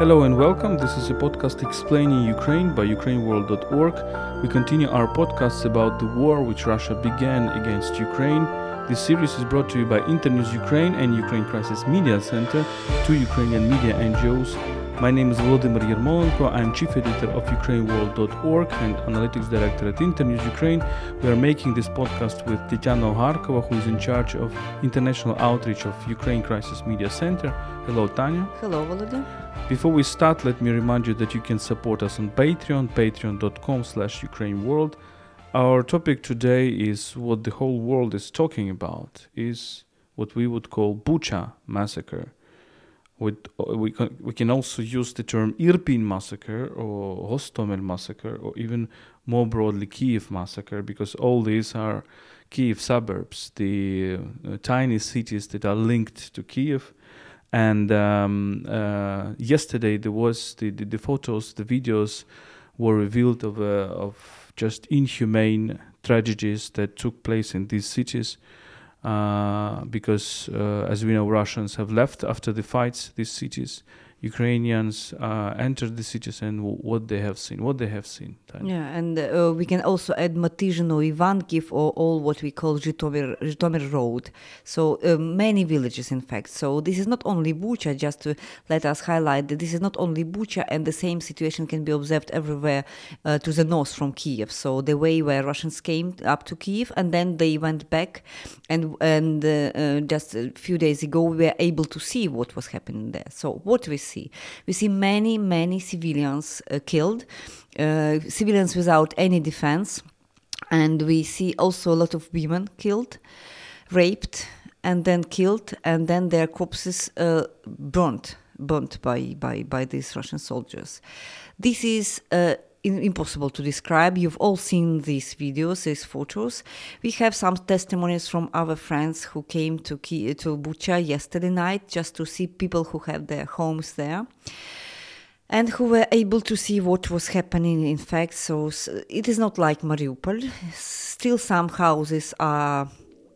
Hello and welcome. This is a podcast explaining Ukraine by ukraineworld.org. We continue our podcasts about the war which Russia began against Ukraine. This series is brought to you by Internews Ukraine and Ukraine Crisis Media Center, two Ukrainian media NGOs my name is Volodymyr Yermolenko. I'm chief editor of UkraineWorld.org and analytics director at Internews Ukraine. We are making this podcast with Tetiana Ogarkova, who is in charge of international outreach of Ukraine Crisis Media Center. Hello, Tanya. Hello, Volodymyr. Before we start, let me remind you that you can support us on Patreon, patreon.com slash UkraineWorld. Our topic today is what the whole world is talking about, is what we would call Bucha massacre with, we, can, we can also use the term Irpin massacre or Hostomel massacre or even more broadly Kiev massacre because all these are Kiev suburbs, the uh, tiny cities that are linked to Kiev. And um, uh, yesterday there was the, the, the, photos, the videos were revealed of, uh, of just inhumane tragedies that took place in these cities uh, because, uh, as we know, Russians have left after the fights these cities. Ukrainians uh, entered the cities and what they have seen, what they have seen. Yeah, and uh, we can also add Matyzhino, Ivankiv, or all what we call Zhitomir Road. So uh, many villages, in fact. So this is not only Bucha, just to let us highlight that this is not only Bucha, and the same situation can be observed everywhere uh, to the north from Kiev. So the way where Russians came up to Kiev and then they went back, and and uh, uh, just a few days ago we were able to see what was happening there. So what we see, we see many many civilians uh, killed. Uh, civilians without any defense. And we see also a lot of women killed, raped, and then killed, and then their corpses uh, burnt, burnt by, by, by these Russian soldiers. This is uh, impossible to describe. You've all seen these videos, these photos. We have some testimonies from our friends who came to to Bucha yesterday night just to see people who have their homes there and who were able to see what was happening in fact so it is not like mariupol still some houses are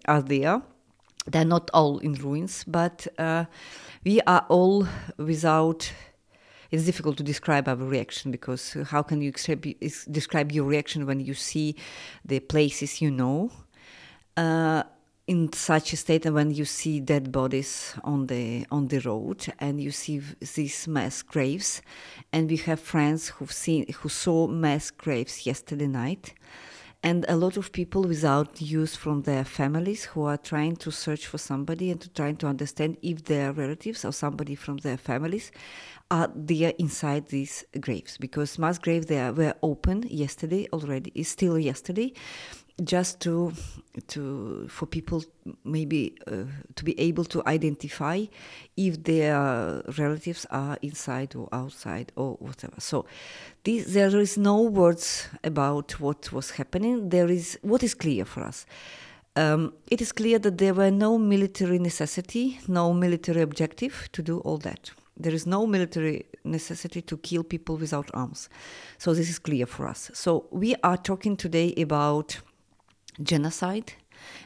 are there they're not all in ruins but uh, we are all without it's difficult to describe our reaction because how can you describe your reaction when you see the places you know uh, in such a state and when you see dead bodies on the on the road and you see these mass graves. And we have friends who've seen who saw mass graves yesterday night and a lot of people without news from their families who are trying to search for somebody and to trying to understand if their relatives or somebody from their families are there inside these graves. Because mass graves they were open yesterday already is still yesterday just to to for people maybe uh, to be able to identify if their relatives are inside or outside or whatever. So this, there is no words about what was happening. There is what is clear for us? Um, it is clear that there were no military necessity no military objective to do all that. There is no military necessity to kill people without arms. So this is clear for us. So we are talking today about genocide,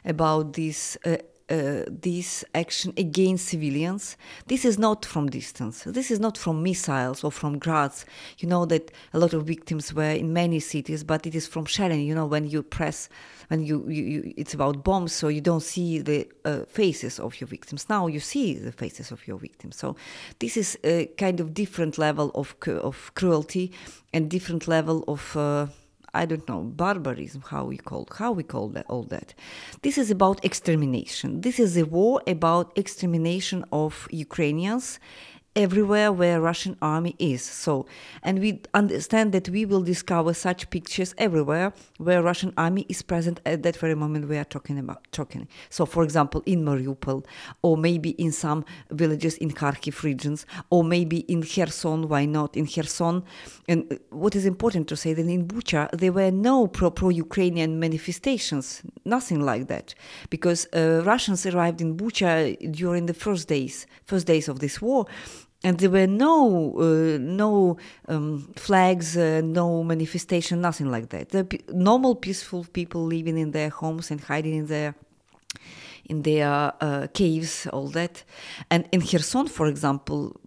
about this uh, uh, this action against civilians. This is not from distance. This is not from missiles or from grads. You know that a lot of victims were in many cities, but it is from shelling. You know when you press, when you, you, you it's about bombs, so you don't see the uh, faces of your victims. Now you see the faces of your victims. So this is a kind of different level of of cruelty and different level of uh, I don't know, barbarism, how we call how we call that all that. This is about extermination. This is a war about extermination of Ukrainians everywhere where Russian army is. So, and we understand that we will discover such pictures everywhere where Russian army is present at that very moment we are talking about talking. So, for example, in Mariupol, or maybe in some villages in Kharkiv regions, or maybe in Kherson. Why not in Kherson? And what is important to say that in Bucha there were no pro pro Ukrainian manifestations, nothing like that, because uh, Russians arrived in Bucha during the first days, first days of this war and there were no uh, no um, flags, uh, no manifestation, nothing like that. The p- normal, peaceful people living in their homes and hiding in their in their uh, caves, all that. And in Kherson, for example,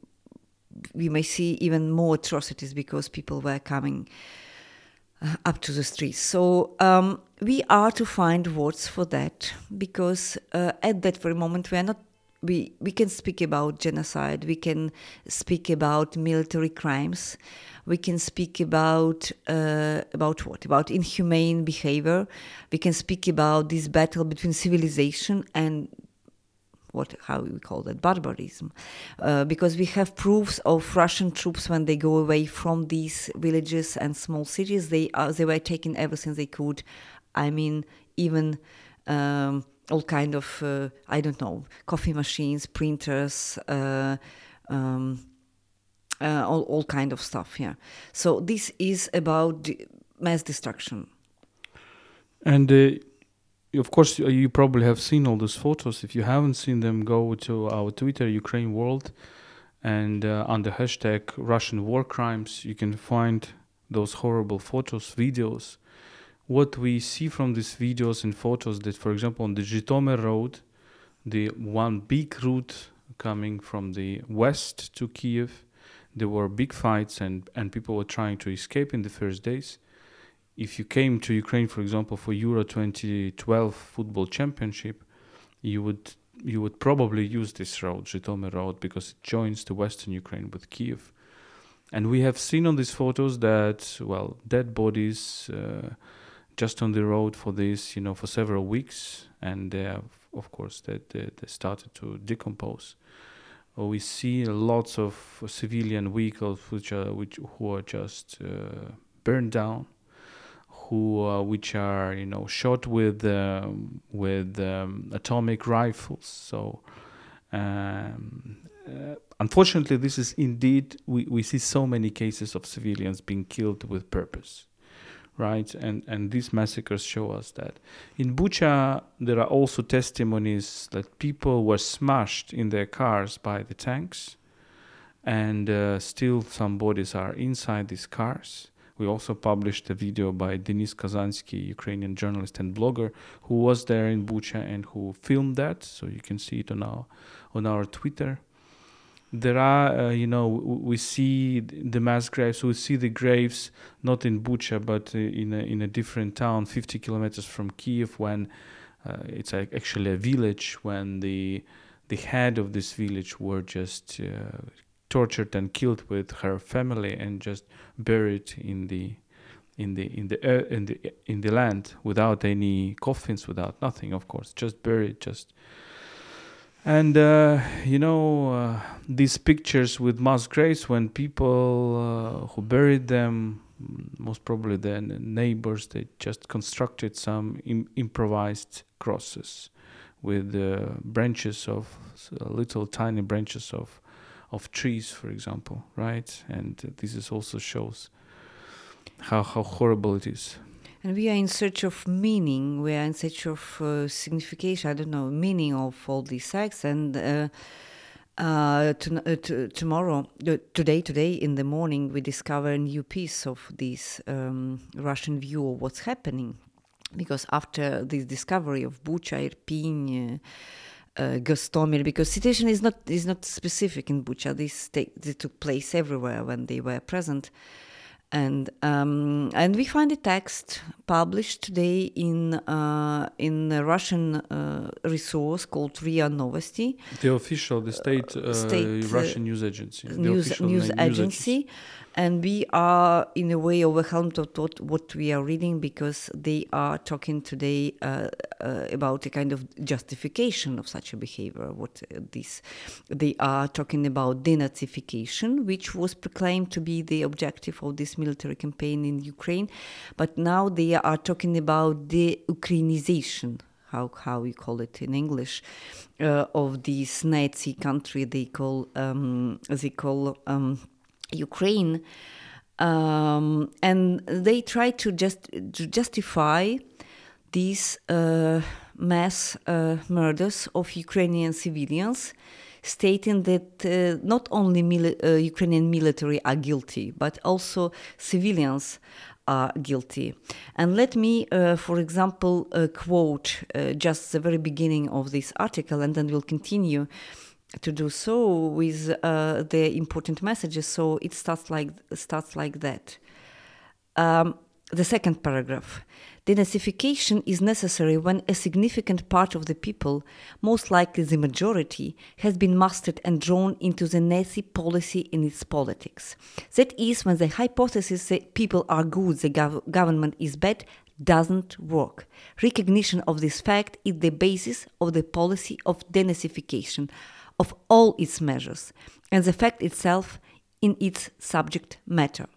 we may see even more atrocities because people were coming uh, up to the streets. So um, we are to find words for that because uh, at that very moment we are not. We, we can speak about genocide, we can speak about military crimes, we can speak about uh, about what? About inhumane behavior. We can speak about this battle between civilization and what how we call that barbarism. Uh, because we have proofs of russian troops when they go away from these villages and small cities. They are they were taking everything they could. I mean even um, all kind of uh, i don't know coffee machines printers uh, um, uh, all, all kind of stuff yeah. So this is about mass destruction. And uh, of course you probably have seen all those photos. If you haven't seen them go to our twitter ukraine world and uh, the hashtag russian war crimes you can find those horrible photos videos what we see from these videos and photos that for example on the Zhytomyr road the one big route coming from the west to kiev there were big fights and, and people were trying to escape in the first days. If you came to Ukraine, for example, for Euro 2012 football championship, you would you would probably use this road, Zhytomyr road, because it joins the western Ukraine with Kiev. And we have seen on these photos that, well, dead bodies uh, just on the road for this, you know, for several weeks. And they have, of course, that they, they started to decompose we see lots of civilian vehicles which are which who are just uh, burned down, who uh, which are you know shot with um, with um, automatic rifles. So. Um, uh, unfortunately, this is indeed we, we see so many cases of civilians being killed with purpose right? And and these massacres show us that. In Bucha, there are also testimonies that people were smashed in their cars by the tanks, and uh, still some bodies are inside these cars. We also published a video by Denis Kazansky, Ukrainian journalist and blogger, who was there in Bucha and who filmed that. So you can see it on our on our Twitter there are, uh, you know, we see the mass graves. We see the graves not in Bucha, but uh, in a, in a different town, 50 kilometers from Kiev, when uh, it's actually a village. When the the head of this village were just uh, tortured and killed with her family and just buried in the in the in the uh, in the in the land without any coffins, without nothing, of course, just buried, just and uh, you know uh, these pictures with mass graves when people uh, who buried them most probably the neighbors they just constructed some Im- improvised crosses with uh, branches of little tiny branches of of trees for example right? And this is also shows how how horrible it is and we are in search of meaning. We are in search of uh, signification. I don't know meaning of all these acts and uh, uh, to, uh, to, tomorrow, uh, today, today in the morning, we discover a new piece of this um, Russian view of what's happening, because after this discovery of Bucha, Irpin, uh, uh, because situation is not is not specific in Bucha. This, this took place everywhere when they were present and um, and we find a text published today in uh, in a Russian uh, resource called RIA Novosti. The official, the state, uh, state uh, Russian news agency. News, news agency. news agency and we are in a way overwhelmed of what, what we are reading because they are talking today uh, uh, about a kind of justification of such a behavior what uh, this they are talking about denazification which was proclaimed to be the objective of this military campaign in ukraine. But now they are talking about de-ukrainization how how we call it in English, uh, of this Nazi country they call um, they call um, Ukraine, um, and they try to just to justify these uh, mass uh, murders of Ukrainian civilians, stating that uh, not only mili- uh, Ukrainian military are guilty, but also civilians are guilty. And let me, uh, for example, uh, quote just the very beginning of this article, and then we'll continue to do so with uh, the important messages. So it starts like starts like that. Um, the second paragraph. Denazification is necessary when a significant part of the people, most likely the majority, has been mastered and drawn into the Nazi policy in its politics. That is, when the hypothesis that people are good, the gov- government is bad, doesn't work. Recognition of this fact is the basis of the policy of denazification of all its measures, and the fact itself in its subject matter.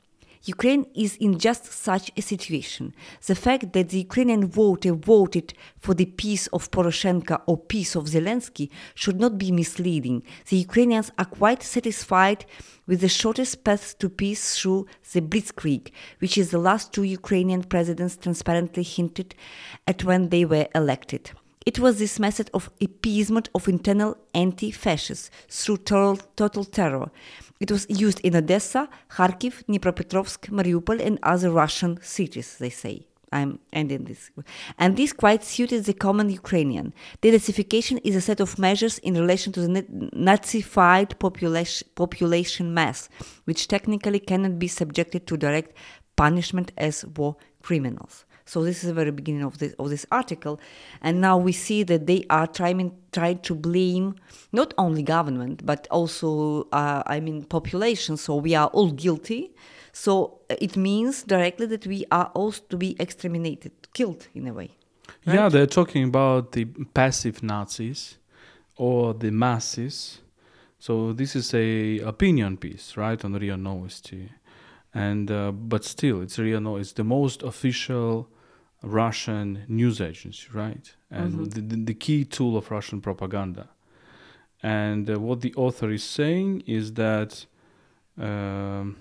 Ukraine is in just such a situation. The fact that the Ukrainian voter voted for the peace of Poroshenko or peace of Zelensky should not be misleading. The Ukrainians are quite satisfied with the shortest path to peace through the Blitzkrieg, which is the last two Ukrainian presidents transparently hinted at when they were elected. It was this method of appeasement of internal anti fascists through total, total terror. It was used in Odessa, Kharkiv, Dnipropetrovsk, Mariupol, and other Russian cities, they say. I'm ending this. And this quite suited the common Ukrainian. Denazification is a set of measures in relation to the Nazified population, population mass, which technically cannot be subjected to direct punishment as war criminals. So this is the very beginning of this of this article, and now we see that they are trying trying to blame not only government but also uh, I mean population. So we are all guilty. So it means directly that we are also to be exterminated, killed in a way. Right? Yeah, they're talking about the passive Nazis or the masses. So this is a opinion piece, right, on RIA Novosti and uh, but still it's RIA no it's the most official Russian news agency, right? And mm-hmm. the, the, the, key tool of Russian propaganda. And uh, what the author is saying is that, um,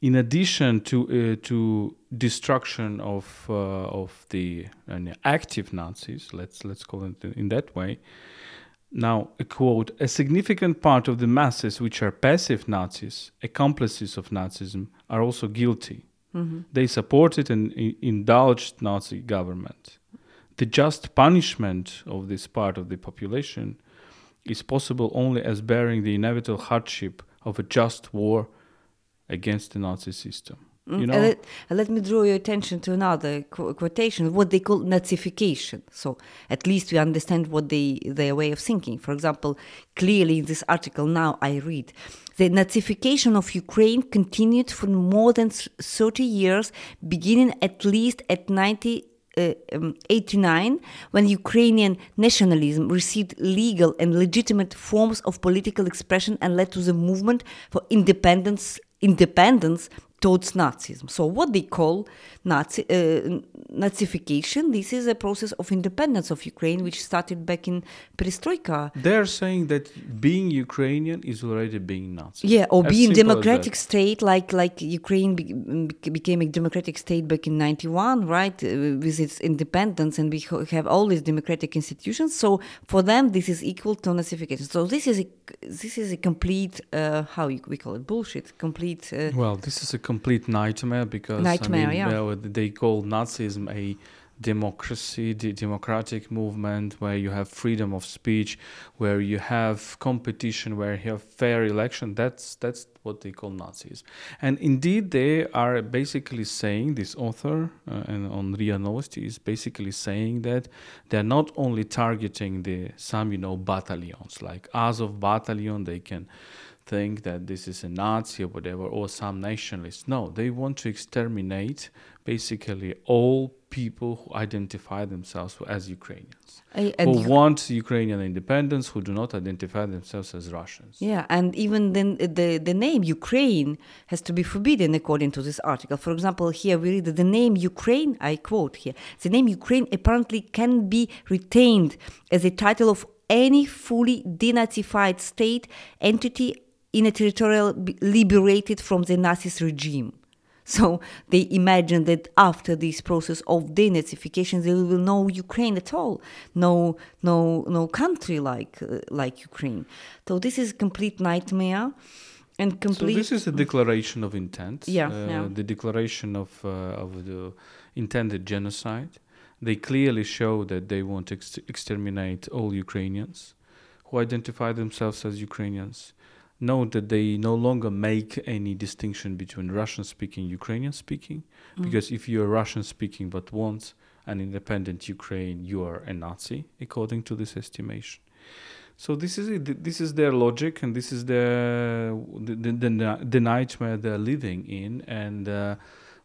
in addition to uh, to destruction of uh, of the uh, active Nazis, let's let's call it in that way. Now, a quote: a significant part of the masses, which are passive Nazis, accomplices of Nazism, are also guilty Mm-hmm. They supported and indulged Nazi government. The just punishment of this part of the population is possible only as bearing the inevitable hardship of a just war against the Nazi system. Mm, you know? let, let, me draw your attention to another qu- quotation, what they call Nazification. So at least we understand what they their way of thinking. For example, clearly in this article now I read, the Nazification of Ukraine continued for more than 30 years, beginning at least at 1989, uh, um, when Ukrainian nationalism received legal and legitimate forms of political expression and led to the movement for independence independence towards Nazism. So what they call Nazi uh, Nazification, this is a process of independence of Ukraine, which started back in Perestroika. They're saying that being Ukrainian is already being Nazi. Yeah, or as being democratic state, like like Ukraine be, became a democratic state back in '91, right, uh, with its independence, and we have all these democratic institutions. So for them, this is equal to Nazification. So this is a this is a complete uh, how we call it bullshit. Complete. Uh, well, this is a complete nightmare because nightmare, I mean, yeah. they call Nazism a democracy, the democratic movement where you have freedom of speech, where you have competition, where you have fair election. That's that's what they call Nazis. And indeed, they are basically saying this author uh, and on RIA Novosti is basically saying that they're not only targeting the some you know battalions like Azov battalion, they can think that this is a Nazi or whatever, or some nationalists. No, they want to exterminate basically all people who identify themselves as Ukrainians, I, who you, want Ukrainian independence, who do not identify themselves as Russians. Yeah, and even then the, the name Ukraine has to be forbidden according to this article. For example, here we read that the name Ukraine, I quote here, the name Ukraine apparently can be retained as a title of any fully denazified state entity in a territorial liberated from the Nazis regime. So they imagine that after this process of denazification, there will be no Ukraine at all, no no no country like uh, like Ukraine. So this is a complete nightmare. And complete. So this is a declaration of intent. Yeah, uh, yeah. The declaration of uh, of the intended genocide. They clearly show that they want to ex- exterminate all Ukrainians who identify themselves as Ukrainians know that they no longer make any distinction between Russian speaking Ukrainian speaking Mm. because if you're Russian speaking but want an independent Ukraine you are a Nazi according to this estimation. So this is it. This is their logic and this is the, the, the, the nightmare they're living in. And uh,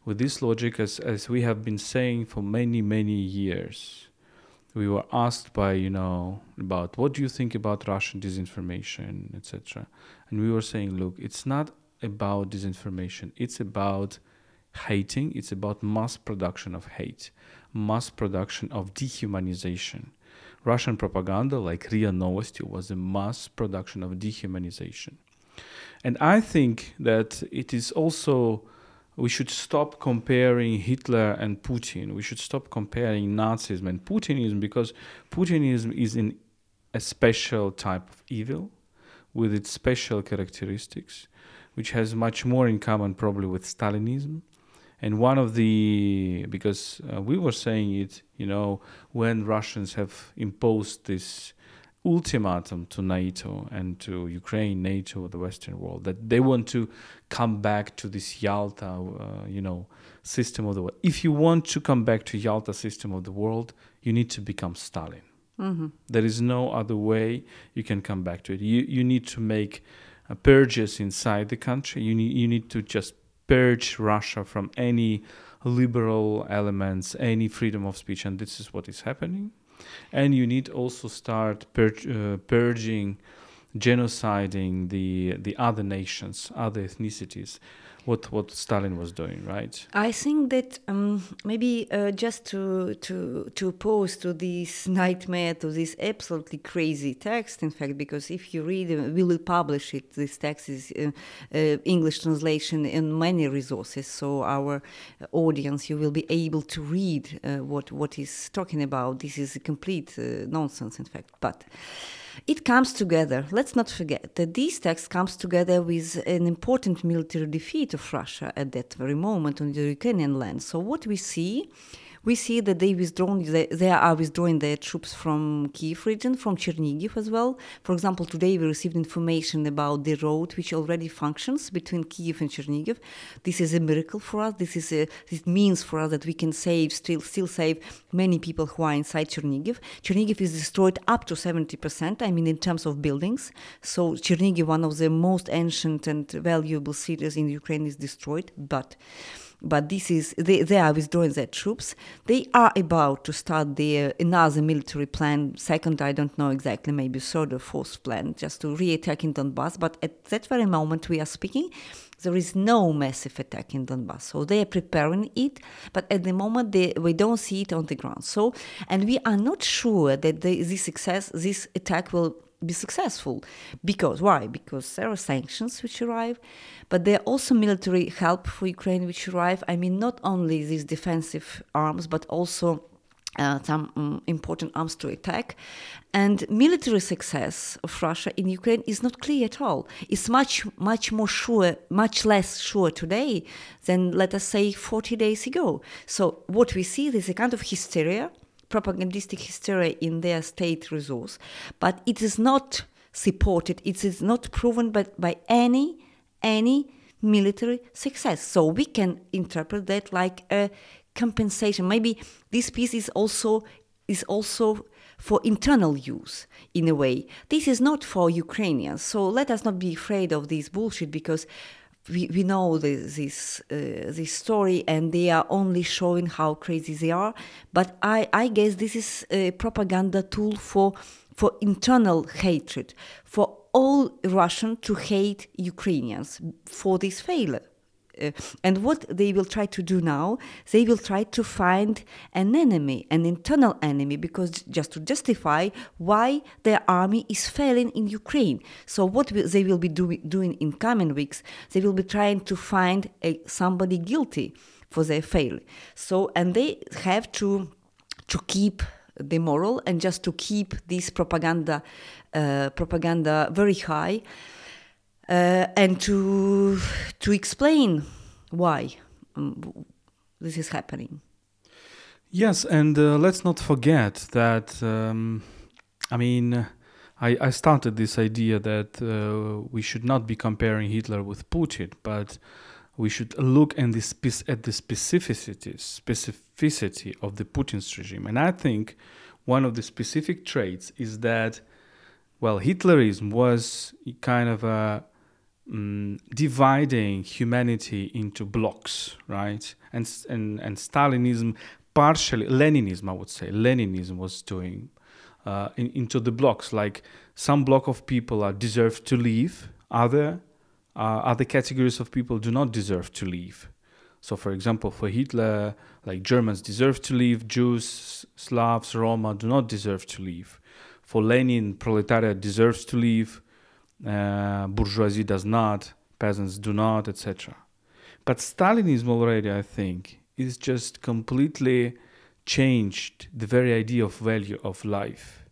with this logic as as we have been saying for many many years we were asked by you know about what do you think about russian disinformation etc and we were saying look it's not about disinformation. It's about hating. It's about mass production of hate mass production of dehumanization. Russian propaganda like ria novosti was a mass production of dehumanization. And i think that it is also we should stop comparing Hitler and Putin. We should stop comparing Nazism and Putinism because Putinism is in a special type of evil with its special characteristics, which has much more in common probably with Stalinism. And one of the, because uh, we were saying it, you know, when Russians have imposed this ultimatum to NATO and to Ukraine, NATO, the Western world, that they want to come back to this Yalta, uh, you know, system of the world. If you want to come back to Yalta system of the world, you need to become Stalin. Mm-hmm. There is no other way you can come back to it. You you need to make uh, purges inside the country. You need you need to just purge Russia from any liberal elements, any freedom of speech, and this is what is happening and you need also start purg- uh, purging genociding the the other nations other ethnicities what what Stalin was doing right? I think that um, maybe uh, just to to to oppose to this nightmare to this absolutely crazy text in fact because if you read uh, we will publish it this text is uh, uh, English translation in many resources so our audience you will be able to read uh, what what is talking about. This is a complete uh, nonsense in fact. But it comes together. Let's not forget that this text comes together with an important military defeat of Russia at that very moment on the Ukrainian land. So what we see, we see that they withdrawn, they, they are withdrawing their troops from Kiev region, from Chernigiv as well. For example, today we received information about the road which already functions between Kiev and Chernigiv. This is a miracle for us. This is a, this means for us that we can save, still, still save many people who are inside Chernigiv. Chernigiv is destroyed up to 70%, I mean, in terms of buildings. So Chernigiv, one of the most ancient and valuable cities in Ukraine, is destroyed. But but this is they, they are withdrawing their troops. They are about to start their another military plan. Second, I don't know exactly, maybe third or fourth plan, just to re-attack in Donbass. But at that very moment we are speaking, there is no massive attack in Donbass. So they are preparing it, but at the moment they, we don't see it on the ground. So, and we are not sure that the, this success, this attack will be successful. Because why? Because there are sanctions which arrive, but there are also military help for Ukraine which arrive. I mean, not only these defensive arms, but also uh, some um, important arms to attack. And military success of Russia in Ukraine is not clear at all. It's much, much more sure, much less sure today than, let us say, 40 days ago. So what we see is a kind of hysteria, propagandistic hysteria in their state resource, but it is not supported, it is not proven by, by any, any military success. So we can interpret that like a compensation. Maybe this piece is also is also for internal use in a way. This is not for Ukrainians. So let us not be afraid of this bullshit because we, we know this this, uh, this story and they are only showing how crazy they are. But I, I guess this is a propaganda tool for for internal hatred, for all Russian to hate Ukrainians for this failure. Uh, and what they will try to do now, they will try to find an enemy, an internal enemy, because just to justify why their army is failing in Ukraine. So what will, they will be do, doing in coming weeks, they will be trying to find a, somebody guilty for their failure. So and they have to to keep the moral and just to keep this propaganda uh, propaganda very high uh, and to to explain why um, this is happening. Yes, and uh, let's not forget that. Um, I mean, I, started this idea that uh, we should not be comparing Hitler with Putin, but we should look at the, spe- at the specificity, specificity of the Putin's regime. And I think one of the specific traits is that, well, Hitlerism was kind of a um, dividing humanity into blocks, right? And, and, and Stalinism, partially, Leninism, I would say, Leninism was doing uh, in, into the blocks. Like some block of people are deserved to leave, other uh, other categories of people do not deserve to leave. So, for example, for Hitler, like Germans deserve to leave, Jews, Slavs, Roma do not deserve to leave. For Lenin, proletariat deserves to leave, uh, bourgeoisie does not, peasants do not, etc. But Stalinism already, I think, is just completely changed the very idea of value of life,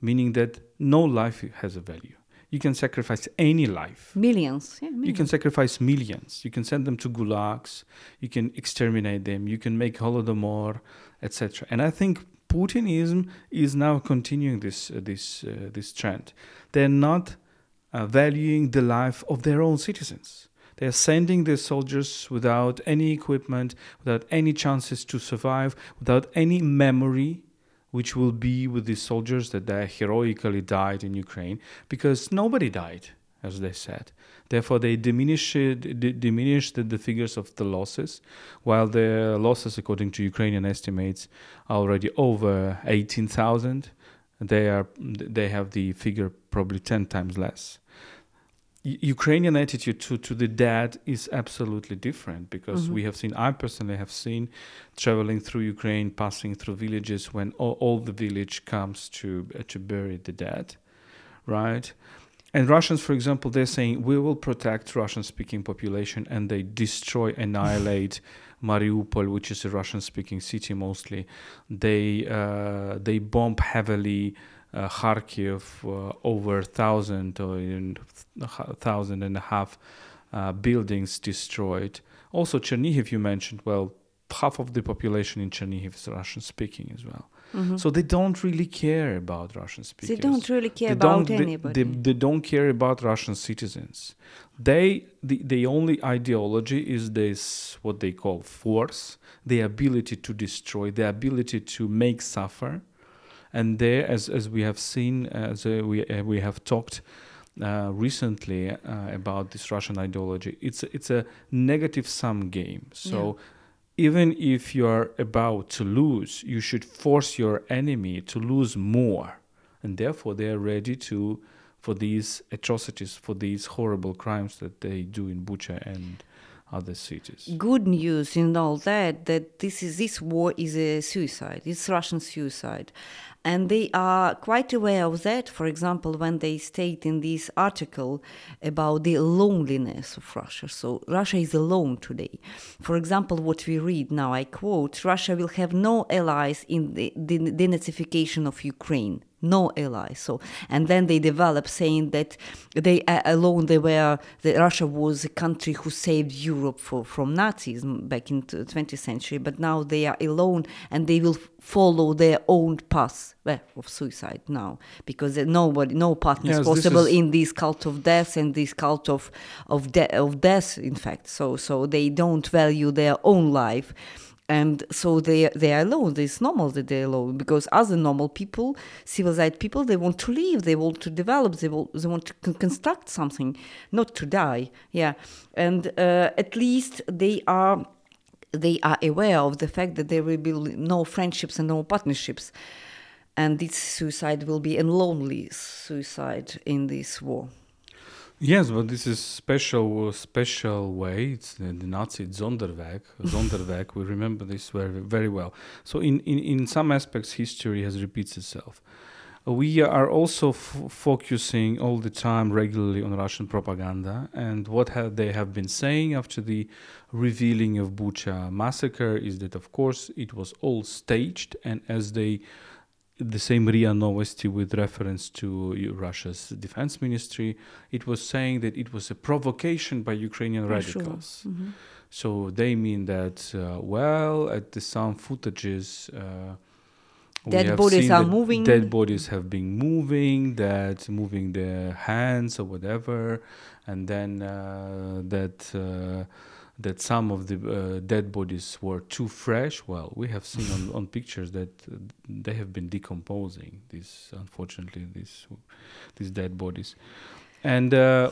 meaning that no life has a value. You can sacrifice any life. Millions. Yeah, millions. You can sacrifice millions. You can send them to gulags. You can exterminate them. You can make Holodomor, etc. And I think Putinism is now continuing this uh, this uh, this trend. They're not uh, valuing the life of their own citizens. They are sending their soldiers without any equipment, without any chances to survive, without any memory, which will be with the soldiers that they heroically died in Ukraine, because nobody died, as they said. Therefore, they diminished, d- the, the figures of the losses, while the losses, according to Ukrainian estimates, are already over 18,000. They are they have the figure probably 10 times less. Ukrainian attitude to, to the dead is absolutely different because mm-hmm. we have seen, I personally have seen traveling through Ukraine, passing through villages when all, all the village comes to, uh, to bury the dead, right? And Russians, for example, they're saying we will protect Russian-speaking population, and they destroy, annihilate Mariupol, which is a Russian-speaking city mostly. They uh, they bomb heavily uh, Kharkiv, uh, over thousand or a thousand and a half uh, buildings destroyed. Also, Chernihiv, you mentioned. Well, half of the population in Chernihiv is Russian speaking as well. Mm-hmm. So they don't really care about Russian speakers. They don't really care they about anybody. They, they, don't care about Russian citizens. They the, the only ideology is this what they call force, the ability to destroy, the ability to make suffer, and there, as as we have seen, as uh, we uh, we have talked. Uh, recently uh, about this Russian ideology. It's it's a negative sum game. So yeah. Even if you are about to lose, you should force your enemy to lose more, and therefore they are ready to for these atrocities, for these horrible crimes that they do in Bucha and other cities. Good news in all that that this is this war is a suicide. It's Russian suicide, and they are quite aware of that. For example, when they state in this article about the loneliness of Russia. So Russia is alone today. For example, what we read now, I quote: Russia will have no allies in the denazification of Ukraine no allies. So, and then they developed saying that they uh, alone they were that Russia was a country who saved Europe for, from Nazism back in the 20th century, but now they are alone and they will follow their own path well, of suicide now because nobody, no partner yes, is possible is in this cult of death and this cult of of, de- of death. In fact, so so they don't value their own life and so they they are alone. It's normal that they're alone because other normal people, civilized people, they want to live, they want to develop, they they want to construct something, not to die. Yeah, and uh, at least they are they are aware of the fact that there will be no friendships and no partnerships, and this suicide will be a lonely suicide in this war. Yes, but this is special special way. It's the, the Nazi Sonderweg. Sonderweg. We remember this very very well. So in, in, in some aspects, history has repeats itself. We are also f- focusing all the time regularly on Russian propaganda and what have they have been saying after the revealing of Bucha massacre is that of course it was all staged and as they the same RIA Novosti with reference to Russia's defense ministry, it was saying that it was a provocation by Ukrainian For radicals. Sure. Mm-hmm. So they mean that, uh, well, at the some footages, uh, Dead bodies are moving. Dead bodies have been moving, that moving their hands or whatever, and then uh, that uh, that some of the uh, dead bodies were too fresh. Well, we have seen on, on pictures that uh, they have been decomposing. These, unfortunately, these these dead bodies, and uh,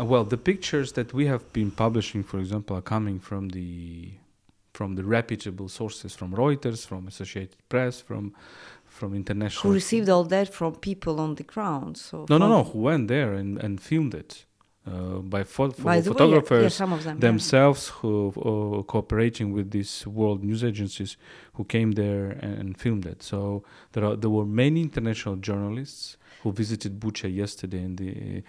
well, the pictures that we have been publishing, for example, are coming from the from the reputable sources, from Reuters, from Associated Press, from from international. Who received all that from people on the ground? So No, no, no. Who went there and, and filmed it uh, by pho- By the way, yeah, photographers some of yeah. themselves who uh, cooperating with these world news agencies who came there and, and filmed it. So there are there were many international journalists who visited Bucha yesterday, and the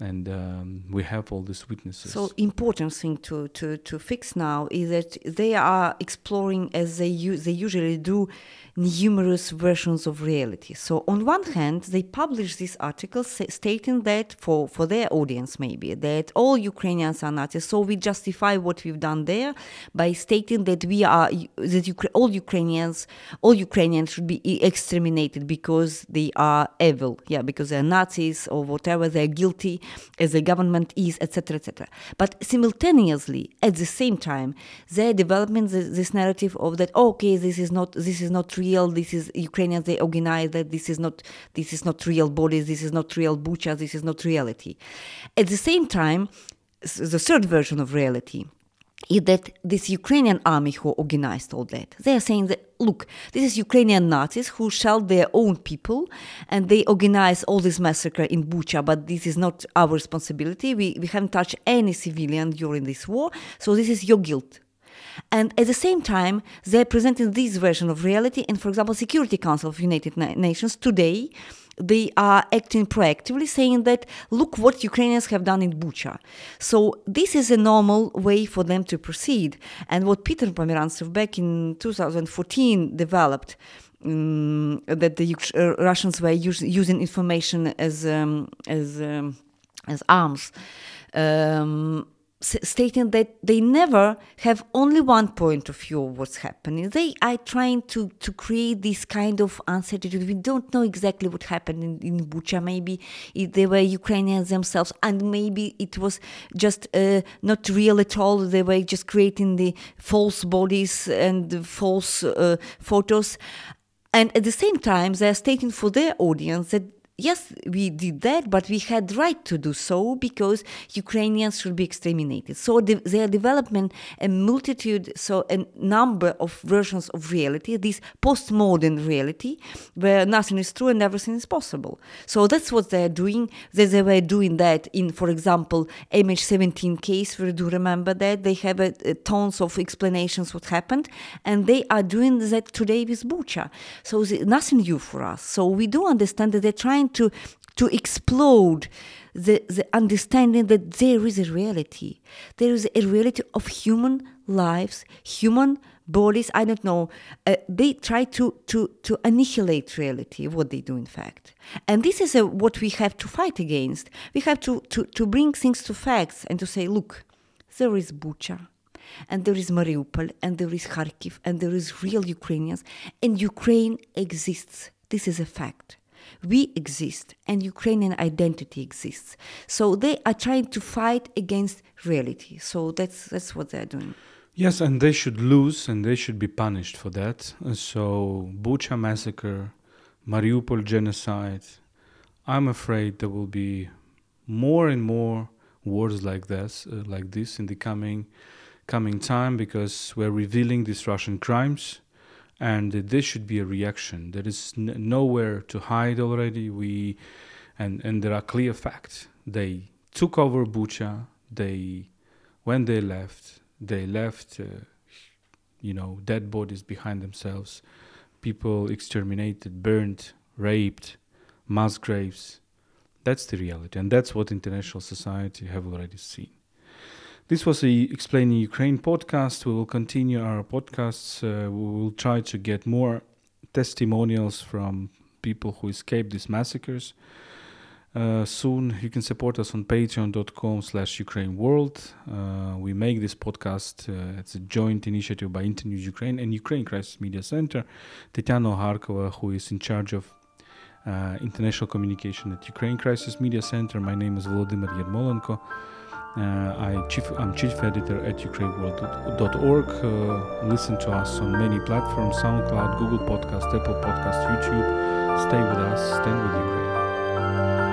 and um, we have all these witnesses. So important thing to, to, to fix now is that they are exploring as they u- they usually do numerous versions of reality. So on one hand, they publish this article stating that for, for their audience maybe that all Ukrainians are Nazis. So we justify what we've done there by stating that we are that Ukra- all Ukrainians all Ukrainians should be exterminated because they are evil. Yeah, because they're Nazis or whatever they're guilty as the government is, etc., etc. But simultaneously, at the same time, they're developing this, this narrative of that. Oh, okay, this is not this is not real. This is Ukrainians. They organize that this is not this is not real bodies. This is not real bucha. This is not reality. At the same time, the third version of reality is that this Ukrainian army who organized all that, they are saying that, look, this is Ukrainian Nazis who shelled their own people and they organized all this massacre in Bucha, but this is not our responsibility. We, we haven't touched any civilian during this war, so this is your guilt. And at the same time, they're presenting this version of reality. And for example, Security Council of United Na- Nations today, they are acting proactively, saying that look what Ukrainians have done in Bucha. So this is a normal way for them to proceed. And what Peter Pomerantsev back in 2014 developed. Um, that the uh, Russians were us- using information as um, as um, as arms, um, stating that they never have only one point of view of what's happening. They are trying to, to create this kind of uncertainty. We don't know exactly what happened in, in Bucha. Maybe it, they were Ukrainians themselves, and maybe it was just uh, not real at all. They were just creating the false bodies and false uh, photos. And at the same time, they are stating for their audience that yes, we did that, but we had right to do so because Ukrainians should be exterminated. So de- they are developing a multitude, so a number of versions of reality, this postmodern reality, where nothing is true and everything is possible. So that's what they are doing. They, they were doing that in, for example, MH17 case. We do remember that they have a, a tons of explanations what happened, and they are doing that today with Bucha. So the, nothing new for us. So we do understand that they're trying to to explode the, the understanding that there is a reality. There is a reality of human lives, human bodies. I don't know. Uh, they try to, to, to annihilate reality, what they do, in fact. And this is a, what we have to fight against. We have to, to, to bring things to facts and to say, look, there is Bucha, and there is Mariupol, and there is Kharkiv, and there is real Ukrainians, and Ukraine exists. This is a fact. We exist, and Ukrainian identity exists. So they are trying to fight against reality. So that's that's what they're doing. Yes, and they should lose and they should be punished for that. Uh, So, Bucha massacre, Mariupol genocide. I'm afraid there will be more and more wars like this, uh, like this in the coming coming time because we're revealing these Russian crimes, and there should be a reaction. There is n- nowhere to hide already. We and and there are clear facts. They took over Bucha. They when they left, they left, uh, you know, dead bodies behind themselves, people exterminated, burned, raped, mass graves. That's the reality, and that's what international society have already seen. This was the Explaining Ukraine podcast. We will continue our podcasts. Uh, we will try to get more testimonials from people who escaped these massacres. Uh, soon you can support us on patreon.com slash ukraine world uh, we make this podcast uh, it's a joint initiative by internews ukraine and ukraine crisis media center tetiana ogarkova who is in charge of uh, international communication at ukraine crisis media center my name is volodymyr yermolenko I chief, I'm chief editor at ukraineworld.org. Uh, listen to us on many platforms SoundCloud, Google Podcast, Apple Podcast, YouTube. Stay with us, stand with Ukraine.